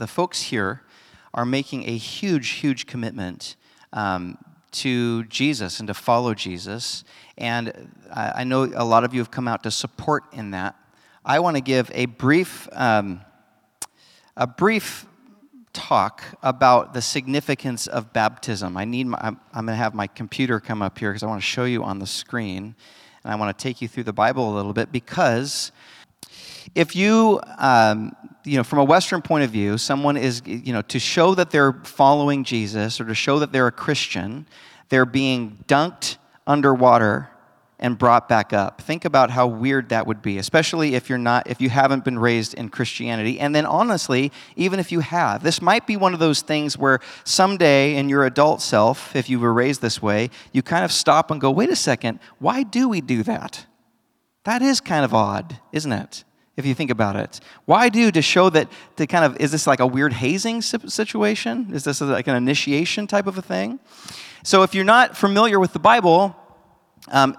the folks here are making a huge, huge commitment um, to Jesus and to follow Jesus. And I, I, know a lot of you have come out to support in that. I want to give a brief, um, a brief talk about the significance of baptism. I need my, I'm, I'm going to have my computer come up here because I want to show you on the screen. And I want to take you through the Bible a little bit because if you, um, you know, from a Western point of view, someone is, you know, to show that they're following Jesus or to show that they're a Christian, they're being dunked underwater and brought back up. Think about how weird that would be, especially if you're not if you haven't been raised in Christianity. And then honestly, even if you have, this might be one of those things where someday in your adult self, if you were raised this way, you kind of stop and go, "Wait a second, why do we do that?" That is kind of odd, isn't it? If you think about it, why do to show that to kind of is this like a weird hazing situation? Is this like an initiation type of a thing? So if you're not familiar with the Bible, um,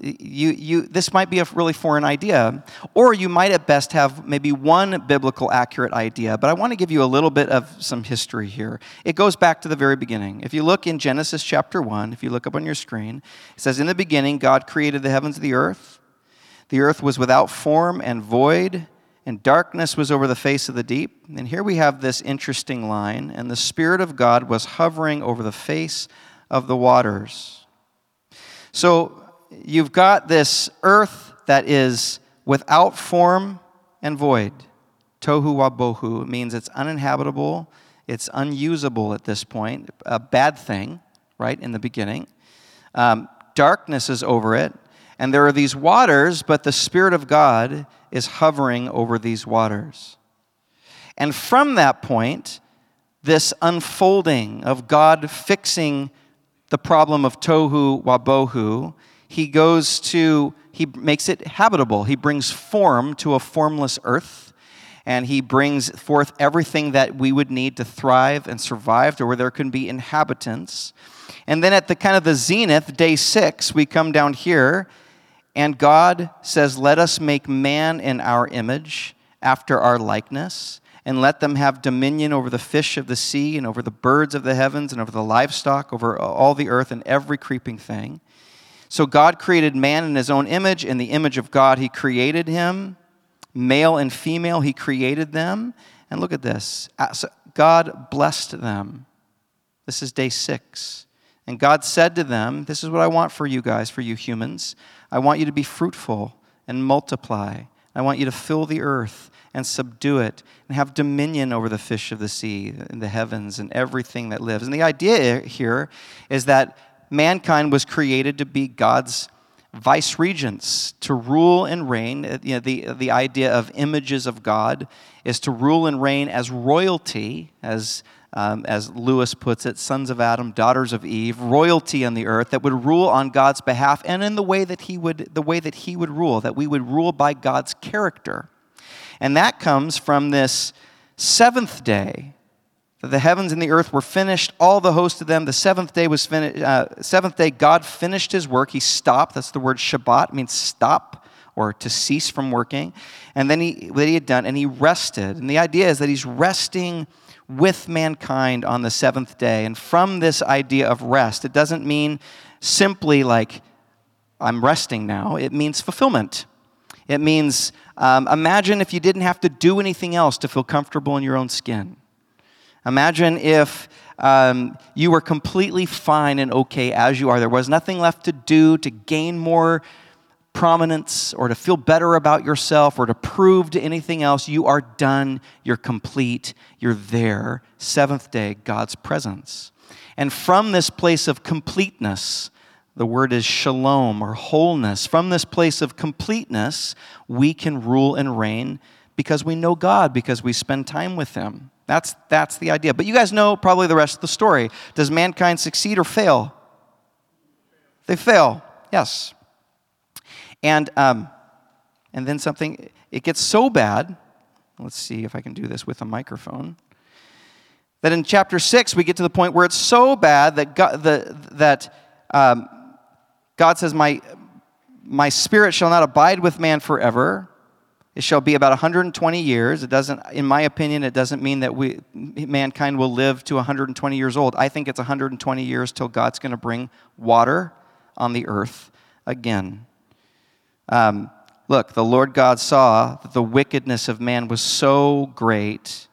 you, you, this might be a really foreign idea, or you might at best have maybe one biblical accurate idea, but I want to give you a little bit of some history here. It goes back to the very beginning. If you look in Genesis chapter 1, if you look up on your screen, it says, In the beginning, God created the heavens and the earth. The earth was without form and void, and darkness was over the face of the deep. And here we have this interesting line, and the Spirit of God was hovering over the face of the waters. So, you've got this earth that is without form and void. Tohu wabohu means it's uninhabitable, it's unusable at this point, a bad thing, right, in the beginning. Um, darkness is over it, and there are these waters, but the Spirit of God is hovering over these waters. And from that point, this unfolding of God fixing the problem of tohu wabohu he goes to, he makes it habitable. He brings form to a formless earth, and he brings forth everything that we would need to thrive and survive, to where there can be inhabitants. And then at the kind of the zenith, day six, we come down here, and God says, Let us make man in our image, after our likeness and let them have dominion over the fish of the sea and over the birds of the heavens and over the livestock, over all the earth and every creeping thing. So God created man in his own image. In the image of God, he created him. Male and female, he created them. And look at this uh, God blessed them. This is day six. And God said to them, This is what I want for you guys, for you humans. I want you to be fruitful and multiply. I want you to fill the earth and subdue it and have dominion over the fish of the sea and the heavens and everything that lives. And the idea here is that mankind was created to be God's vice regents, to rule and reign. Uh, you know, the, the idea of images of God is to rule and reign as royalty, as, um, as Lewis puts it, sons of Adam, daughters of Eve, royalty on the earth that would rule on God's behalf and in the way that he would, the way that he would rule, that we would rule by God's character. And that comes from this seventh day that the heavens and the earth were finished, all the host of them. The seventh day was finished. Uh, seventh day, God finished His work. He stopped. That's the word Shabbat means stop or to cease from working. And then he what he had done, and he rested. And the idea is that he's resting with mankind on the seventh day. And from this idea of rest, it doesn't mean simply like I'm resting now. It means fulfillment. It means um, imagine if you didn't have to do anything else to feel comfortable in your own skin. Imagine if um, you were completely fine and okay as you are. There was nothing left to do to gain more prominence or to feel better about yourself or to prove to anything else. You are done. You're complete. You're there. Seventh day, God's presence. And from this place of completeness, the word is shalom or wholeness. From this place of completeness, we can rule and reign because we know God, because we spend time with Him. That's, that's the idea. But you guys know probably the rest of the story. Does mankind succeed or fail? They fail, yes. And, um, and then something, it gets so bad. Let's see if I can do this with a microphone. That in chapter 6, we get to the point where it's so bad that God, the, that, um, God says, my, my spirit shall not abide with man forever It shall be about 120 years. It doesn't, in my opinion, it doesn't mean that we, mankind will live to 120 years old. I think it's 120 years till God's going to bring water on the earth again. Um, look, the Lord God saw that the wickedness of man was so great.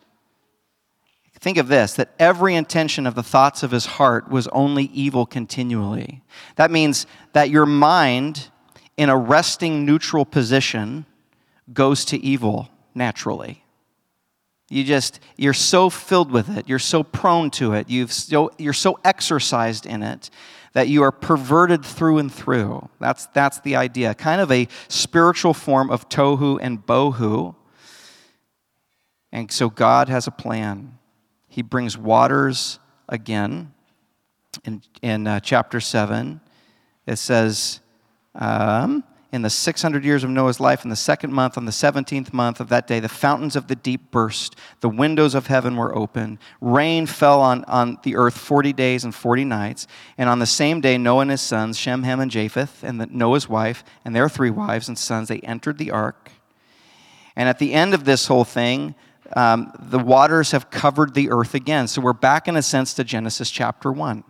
Think of this that every intention of the thoughts of his heart was only evil continually. That means that your mind, in a resting neutral position, goes to evil naturally. You just, you're so filled with it, you're so prone to it, you've so, you're so exercised in it that you are perverted through and through. That's, that's the idea. Kind of a spiritual form of tohu and bohu. And so God has a plan. He brings waters again. In, in uh, chapter 7, it says, um, in the 600 years of Noah's life, in the second month, on the 17th month of that day, the fountains of the deep burst, the windows of heaven were opened, rain fell on, on the earth 40 days and 40 nights. And on the same day, Noah and his sons, Shem, Ham, and Japheth, and the, Noah's wife, and their three wives and sons, they entered the ark. And at the end of this whole thing, um, the waters have covered the earth again. So we're back, in a sense, to Genesis chapter 1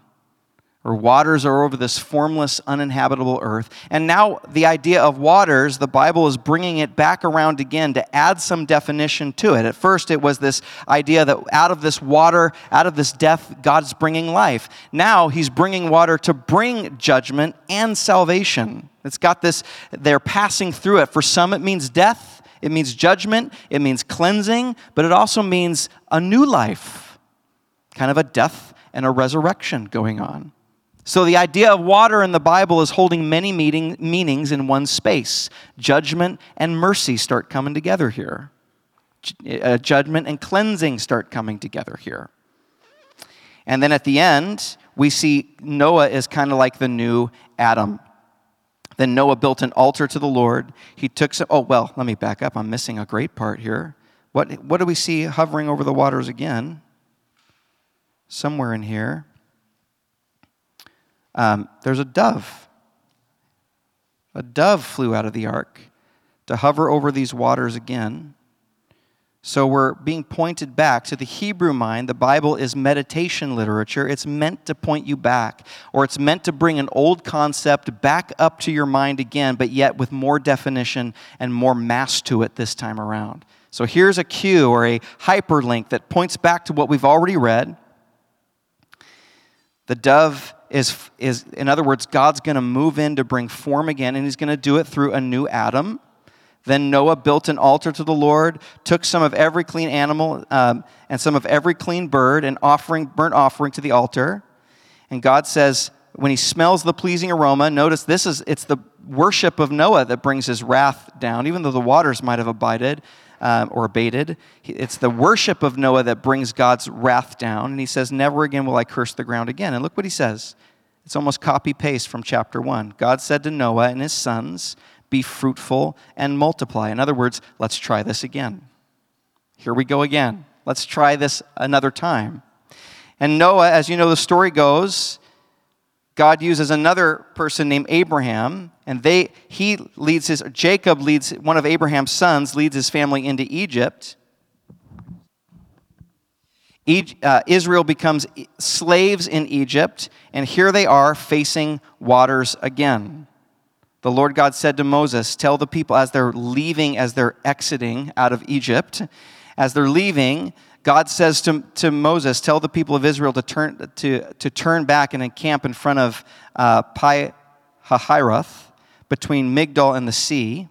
or waters are over this formless, uninhabitable earth. And now, the idea of waters, the Bible is bringing it back around again to add some definition to it. At first, it was this idea that out of this water, out of this death, God's bringing life. Now, He's bringing water to bring judgment and salvation. It's got this, they're passing through it. For some, it means death, it means judgment, it means cleansing, but it also means a new life, kind of a death and a resurrection going on. So, the idea of water in the Bible is holding many meaning, meanings in one space. Judgment and mercy start coming together here. Uh, judgment and cleansing start coming together here. And then at the end, we see Noah is kind of like the new Adam. Then Noah built an altar to the Lord. He took some, oh, well, let me back up. I'm missing a great part here. What, what do we see hovering over the waters again? Somewhere in here um, there's a dove. A dove flew out of the ark to hover over these waters again. So we're being pointed back to the Hebrew mind. The Bible is meditation literature. It's meant to point you back, or it's meant to bring an old concept back up to your mind again, but yet with more definition and more mass to it this time around. So here's a cue or a hyperlink that points back to what we've already read. The dove is, is in other words, God's going to move in to bring form again, and he's going to do it through a new Adam. Then Noah built an altar to the Lord, took some of every clean animal um, and some of every clean bird, and offering burnt offering to the altar. And God says, when he smells the pleasing aroma, notice this is it's the worship of Noah that brings his wrath down, even though the waters might have abided um, or abated. It's the worship of Noah that brings God's wrath down. And he says, Never again will I curse the ground again. And look what he says. It's almost copy paste from chapter 1. God said to Noah and his sons, Be fruitful and multiply. In other words, let's try this again. Here we go again. Let's try this another time. And Noah, as you know, the story goes, God uses another person named Abraham, and they, he leads his, Jacob leads, one of Abraham's sons, leads his family into Egypt. Uh, Israel becomes slaves in Egypt, and here they are facing waters again. The Lord God said to Moses, Tell the people as they're leaving, as they're exiting out of Egypt, as they're leaving, God says to, to Moses, Tell the people of Israel to turn, to, to turn back and encamp in front of uh, Pi Hahiroth, between Migdol and the sea.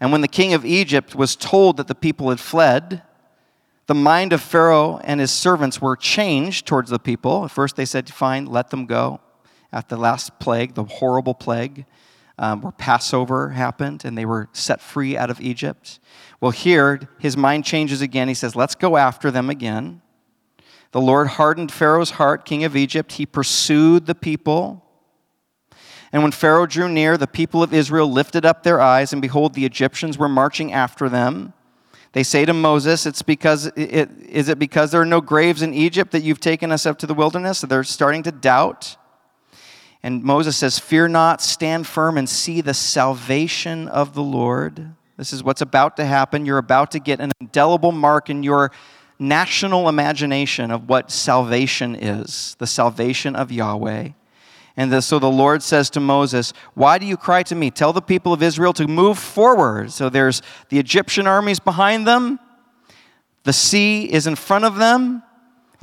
And when the king of Egypt was told that the people had fled, the mind of Pharaoh and his servants were changed towards the people. At first, they said, Fine, let them go. At the last plague, the horrible plague, um, where Passover happened and they were set free out of Egypt. Well, here, his mind changes again. He says, Let's go after them again. The Lord hardened Pharaoh's heart, king of Egypt. He pursued the people. And when Pharaoh drew near, the people of Israel lifted up their eyes, and behold, the Egyptians were marching after them. They say to Moses, it's because, it, Is it because there are no graves in Egypt that you've taken us up to the wilderness? So they're starting to doubt. And Moses says, Fear not, stand firm, and see the salvation of the Lord. This is what's about to happen. You're about to get an indelible mark in your national imagination of what salvation is the salvation of Yahweh. And the, so the Lord says to Moses, Why do you cry to me? Tell the people of Israel to move forward. So there's the Egyptian armies behind them, the sea is in front of them,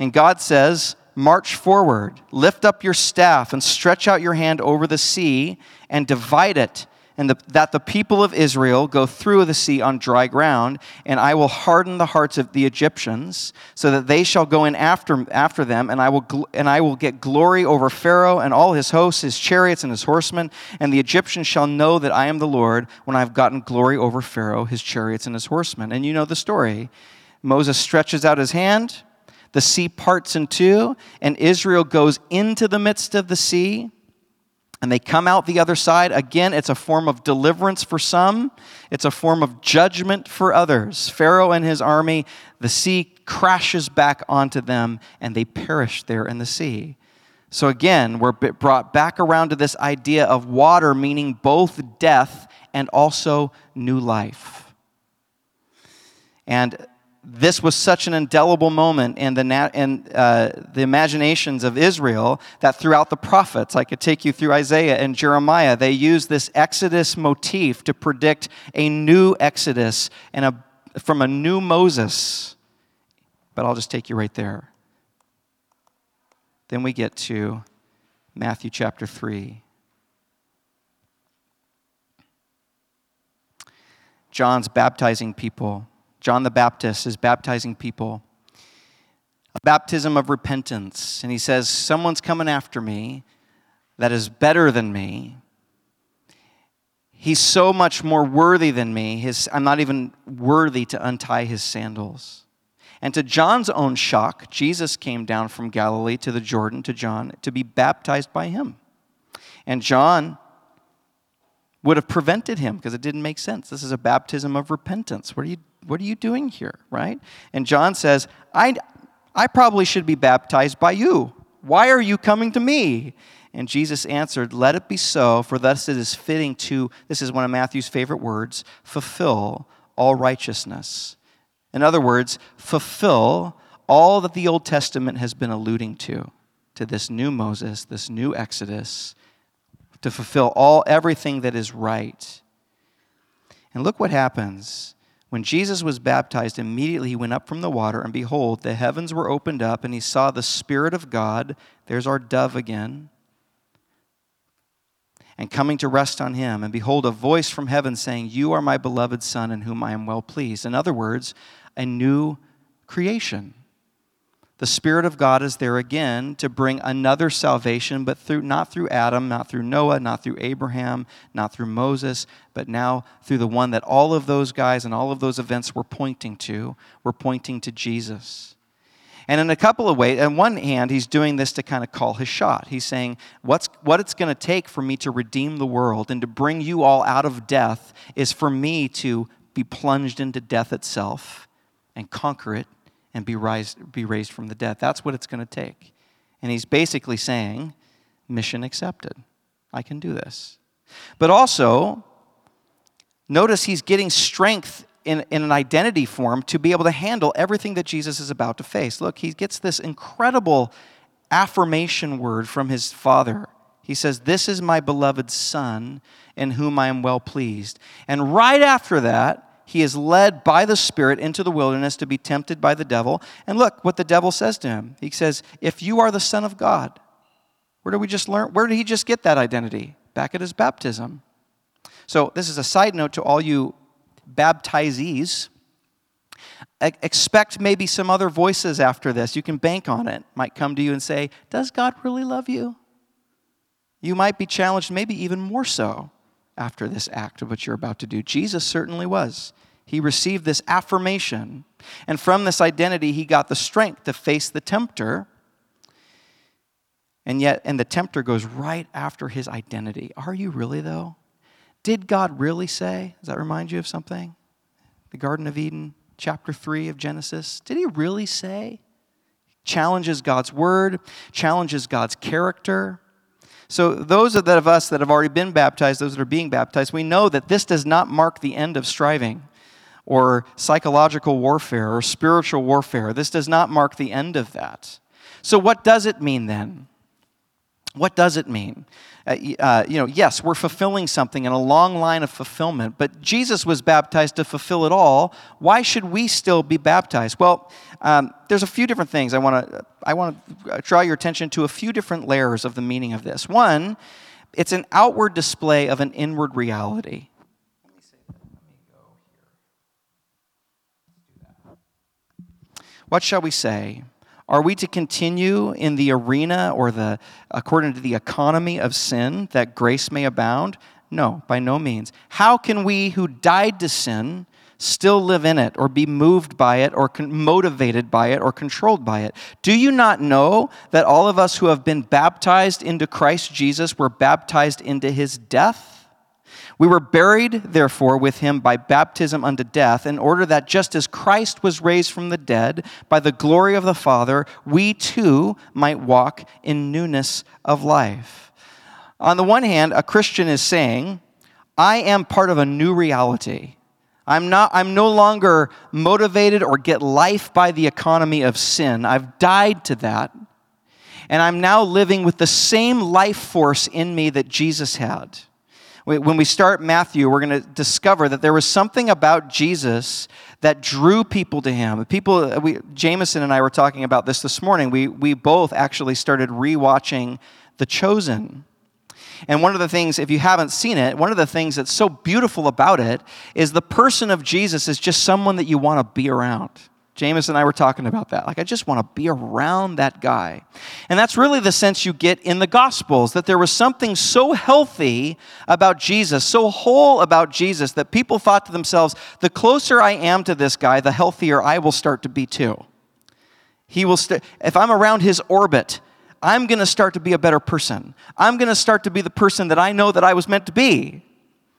and God says, March forward, lift up your staff, and stretch out your hand over the sea and divide it and the, that the people of Israel go through the sea on dry ground, and I will harden the hearts of the Egyptians, so that they shall go in after, after them, and I, will, and I will get glory over Pharaoh and all his hosts, his chariots, and his horsemen, and the Egyptians shall know that I am the Lord when I have gotten glory over Pharaoh, his chariots, and his horsemen. And you know the story. Moses stretches out his hand, the sea parts in two, and Israel goes into the midst of the sea and they come out the other side. Again, it's a form of deliverance for some, it's a form of judgment for others. Pharaoh and his army, the sea crashes back onto them, and they perish there in the sea. So again, we're brought back around to this idea of water meaning both death and also new life. And this was such an indelible moment in, the, in uh, the imaginations of Israel that throughout the prophets, I could take you through Isaiah and Jeremiah, they use this Exodus motif to predict a new Exodus and a, from a new Moses. But I'll just take you right there. Then we get to Matthew chapter 3. John's baptizing people. John the Baptist is baptizing people, a baptism of repentance. And he says, Someone's coming after me that is better than me. He's so much more worthy than me. His, I'm not even worthy to untie his sandals. And to John's own shock, Jesus came down from Galilee to the Jordan to John to be baptized by him. And John would have prevented him because it didn't make sense. This is a baptism of repentance. What are you what are you doing here, right? And John says, I, I probably should be baptized by you. Why are you coming to me? And Jesus answered, Let it be so, for thus it is fitting to, this is one of Matthew's favorite words, fulfill all righteousness. In other words, fulfill all that the Old Testament has been alluding to, to this new Moses, this new Exodus, to fulfill all everything that is right. And look what happens when Jesus was baptized, immediately he went up from the water, and behold, the heavens were opened up, and he saw the Spirit of God. There's our dove again. And coming to rest on him. And behold, a voice from heaven saying, You are my beloved Son, in whom I am well pleased. In other words, a new creation. The Spirit of God is there again to bring another salvation, but through, not through Adam, not through Noah, not through Abraham, not through Moses, but now through the one that all of those guys and all of those events were pointing to. We're pointing to Jesus. And in a couple of ways, on one hand, he's doing this to kind of call his shot. He's saying, What's, What it's going to take for me to redeem the world and to bring you all out of death is for me to be plunged into death itself and conquer it and be, raised, be raised from the dead. That's what it's going to take. And he's basically saying, mission accepted. I can do this. But also, notice he's getting strength in, in an identity form to be able to handle everything that Jesus is about to face. Look, he gets this incredible affirmation word from his father. He says, This is my beloved Son, in whom I am well pleased. And right after that, he is led by the Spirit into the wilderness to be tempted by the devil. And look what the devil says to him. He says, If you are the Son of God, where did we just learn? Where did he just get that identity? Back at his baptism. So, this is a side note to all you baptizees. Expect maybe some other voices after this. You can bank on it. Might come to you and say, Does God really love you? You might be challenged, maybe even more so after this act of what you're about to do. Jesus certainly was. He received this affirmation, and from this identity, he got the strength to face the tempter. And yet, and the tempter goes right after his identity. Are you really, though? Did God really say? Does that remind you of something? The Garden of Eden, chapter 3 of Genesis. Did he really say? Challenges God's word, challenges God's character. So, those of us that have already been baptized, those that are being baptized, we know that this does not mark the end of striving or psychological warfare or spiritual warfare. This does not mark the end of that. So, what does it mean then? What does it mean? Uh, uh, you know, yes, we're fulfilling something in a long line of fulfillment, but Jesus was baptized to fulfill it all. Why should we still be baptized? Well, um, there's a few different things I want to I want to uh, draw your attention to a few different layers of the meaning of this. One, it's an outward display of an inward reality. What shall we say? Are we to continue in the arena or the according to the economy of sin that grace may abound? No, by no means. How can we who died to sin still live in it or be moved by it or con- motivated by it or controlled by it? Do you not know that all of us who have been baptized into Christ Jesus were baptized into his death? We were buried, therefore, with him by baptism unto death, in order that just as Christ was raised from the dead by the glory of the Father, we too might walk in newness of life. On the one hand, a Christian is saying, I am part of a new reality. I'm, not, I'm no longer motivated or get life by the economy of sin. I've died to that. And I'm now living with the same life force in me that Jesus had when we start Matthew, we're going to discover that there was something about Jesus that drew people to him. People, we, Jameson and I were talking about this this morning. We, we both actually started rewatching The Chosen. And one of the things, if you haven't seen it, one of the things that's so beautiful about it is the person of Jesus is just someone that you want to be around. James and I were talking about that. Like, I just want to be around that guy. And that's really the sense you get in the Gospels that there was something so healthy about Jesus, so whole about Jesus, that people thought to themselves, the closer I am to this guy, the healthier I will start to be too. He will st- if I'm around his orbit, I'm going to start to be a better person. I'm going to start to be the person that I know that I was meant to be.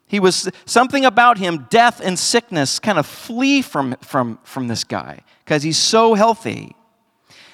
He was something about him, death and sickness kind of flee from, from, from this guy because he's so healthy.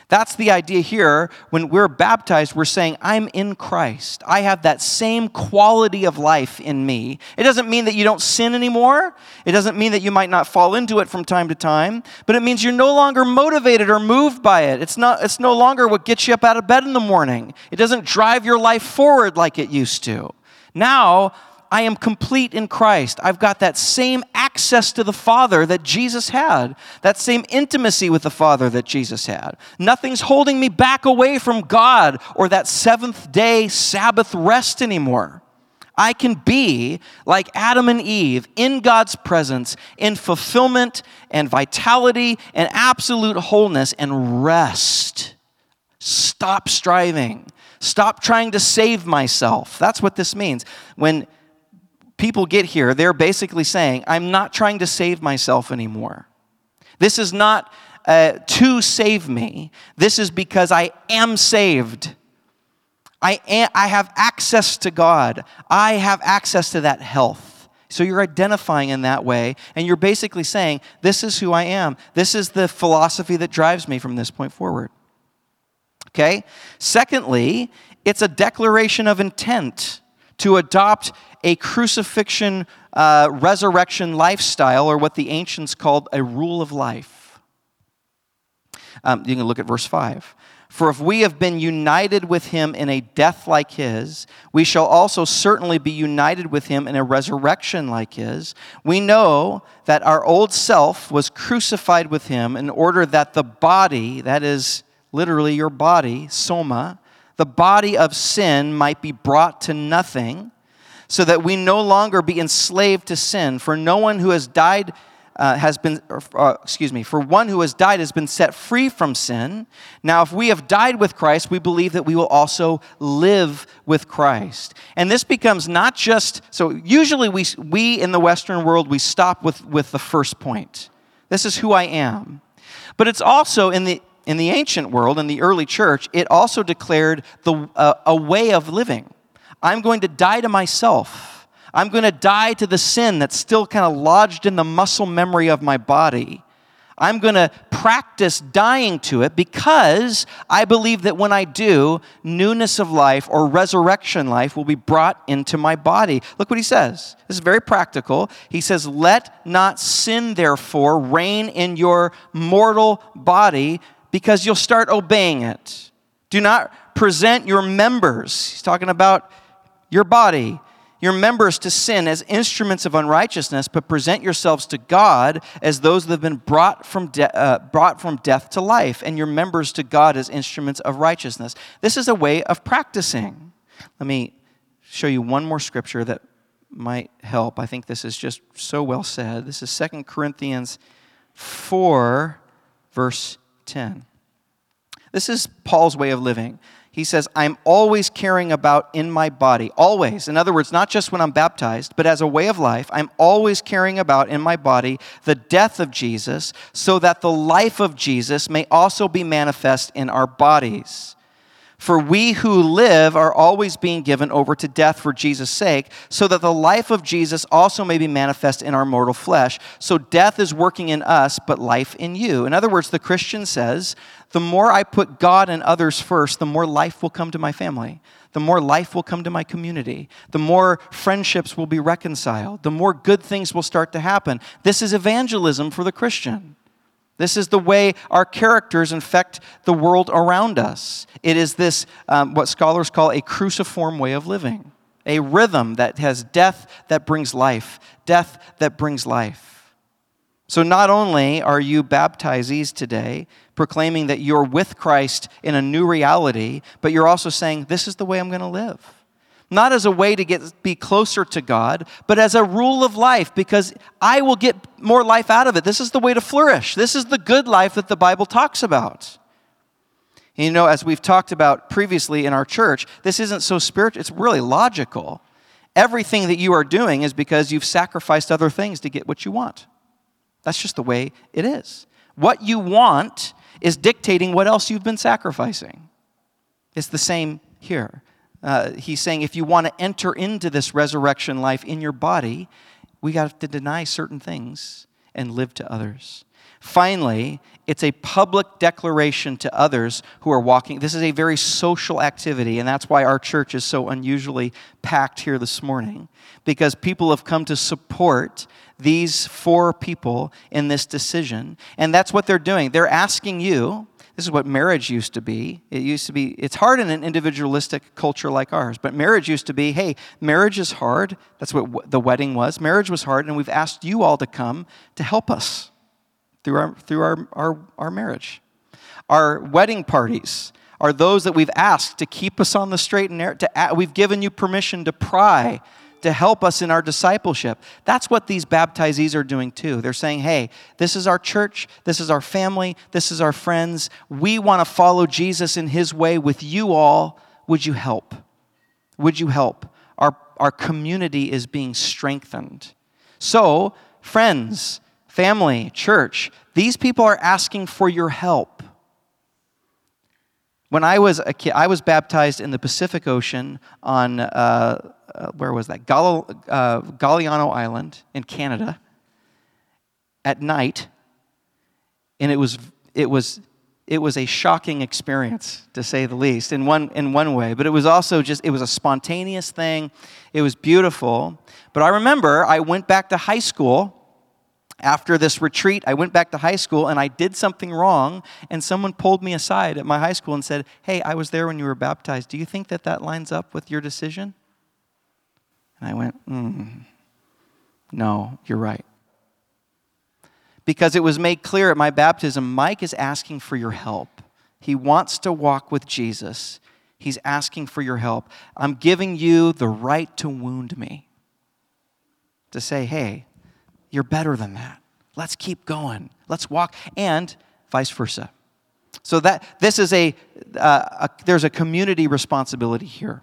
That's the idea here. When we're baptized, we're saying, I'm in Christ. I have that same quality of life in me. It doesn't mean that you don't sin anymore. It doesn't mean that you might not fall into it from time to time, but it means you're no longer motivated or moved by it. It's, not, it's no longer what gets you up out of bed in the morning. It doesn't drive your life forward like it used to. Now, I am complete in Christ. I've got that same access to the Father that Jesus had, that same intimacy with the Father that Jesus had. Nothing's holding me back away from God or that seventh day Sabbath rest anymore. I can be like Adam and Eve in God's presence, in fulfillment and vitality and absolute wholeness and rest. Stop striving. Stop trying to save myself. That's what this means. When people get here, they're basically saying, I'm not trying to save myself anymore. This is not uh, to save me, this is because I am saved. I, am, I have access to God, I have access to that health. So you're identifying in that way, and you're basically saying, This is who I am. This is the philosophy that drives me from this point forward. Okay? Secondly, it's a declaration of intent to adopt a crucifixion uh, resurrection lifestyle, or what the ancients called a rule of life. Um, you can look at verse 5. For if we have been united with him in a death like his, we shall also certainly be united with him in a resurrection like his. We know that our old self was crucified with him in order that the body, that is literally your body, soma, the body of sin might be brought to nothing, so that we no longer be enslaved to sin. For no one who has died uh, has been, uh, excuse me, for one who has died has been set free from sin. Now, if we have died with Christ, we believe that we will also live with Christ. And this becomes not just, so usually we, we in the Western world, we stop with, with the first point. This is who I am. But it's also in the in the ancient world, in the early church, it also declared the, uh, a way of living. I'm going to die to myself. I'm going to die to the sin that's still kind of lodged in the muscle memory of my body. I'm going to practice dying to it because I believe that when I do, newness of life or resurrection life will be brought into my body. Look what he says. This is very practical. He says, Let not sin, therefore, reign in your mortal body because you'll start obeying it. Do not present your members. He's talking about your body your members to sin as instruments of unrighteousness, but present yourselves to God as those that have been brought from, de- uh, brought from death to life, and your members to God as instruments of righteousness. This is a way of practicing. Let me show you one more scripture that might help. I think this is just so well said. This is Second Corinthians 4, verse 10. This is Paul's way of living he says, I'm always carrying about in my body, always. In other words, not just when I'm baptized, but as a way of life, I'm always carrying about in my body the death of Jesus, so that the life of Jesus may also be manifest in our bodies. For we who live are always being given over to death for Jesus' sake, so that the life of Jesus also may be manifest in our mortal flesh. So death is working in us, but life in you. In other words, the Christian says, the more I put God and others first, the more life will come to my family. The more life will come to my community. The more friendships will be reconciled. The more good things will start to happen. This is evangelism for the Christian. This is the way our characters infect the world around us. It is this, um, what scholars call a cruciform way of living, a rhythm that has death that brings life, death that brings life. So, not only are you baptizees today, proclaiming that you're with Christ in a new reality, but you're also saying, This is the way I'm going to live not as a way to get be closer to God, but as a rule of life because I will get more life out of it. This is the way to flourish. This is the good life that the Bible talks about. And you know, as we've talked about previously in our church, this isn't so spiritual, it's really logical. Everything that you are doing is because you've sacrificed other things to get what you want. That's just the way it is. What you want is dictating what else you've been sacrificing. It's the same here uh, he's saying if you want to enter into this resurrection life in your body, we got to deny certain things and live to others. Finally, it's a public declaration to others who are walking. This is a very social activity, and that's why our church is so unusually packed here this morning, because people have come to support these four people in this decision. And that's what they're doing. They're asking you, this is what marriage used to be. It used to be, it's hard in an individualistic culture like ours, but marriage used to be hey, marriage is hard. That's what the wedding was. Marriage was hard, and we've asked you all to come to help us through our, through our, our, our marriage. Our wedding parties are those that we've asked to keep us on the straight and narrow. To, we've given you permission to pry to help us in our discipleship. That's what these baptizees are doing too. They're saying, hey, this is our church, this is our family, this is our friends. We want to follow Jesus in his way with you all. Would you help? Would you help? Our, our community is being strengthened. So, friends, family, church, these people are asking for your help. When I was a kid, I was baptized in the Pacific Ocean on uh, uh, where was that? Gal- uh, Galiano Island in Canada at night, and it was it was it was a shocking experience to say the least in one in one way. But it was also just it was a spontaneous thing. It was beautiful. But i remember i went back to high school after this retreat. I went back to high school and i did something wrong and someone pulled me aside at my high school and said hey i was there when you were baptized. Do you think that that lines up with your decision and I went, mm, no, you're right. Because it was made clear at my baptism, Mike is asking for your help. He wants to walk with Jesus. He's asking for your help. I'm giving you the right to wound me. To say, hey, you're better than that. Let's keep going. Let's walk. And vice versa. So that this is a, uh, a there's a community responsibility here.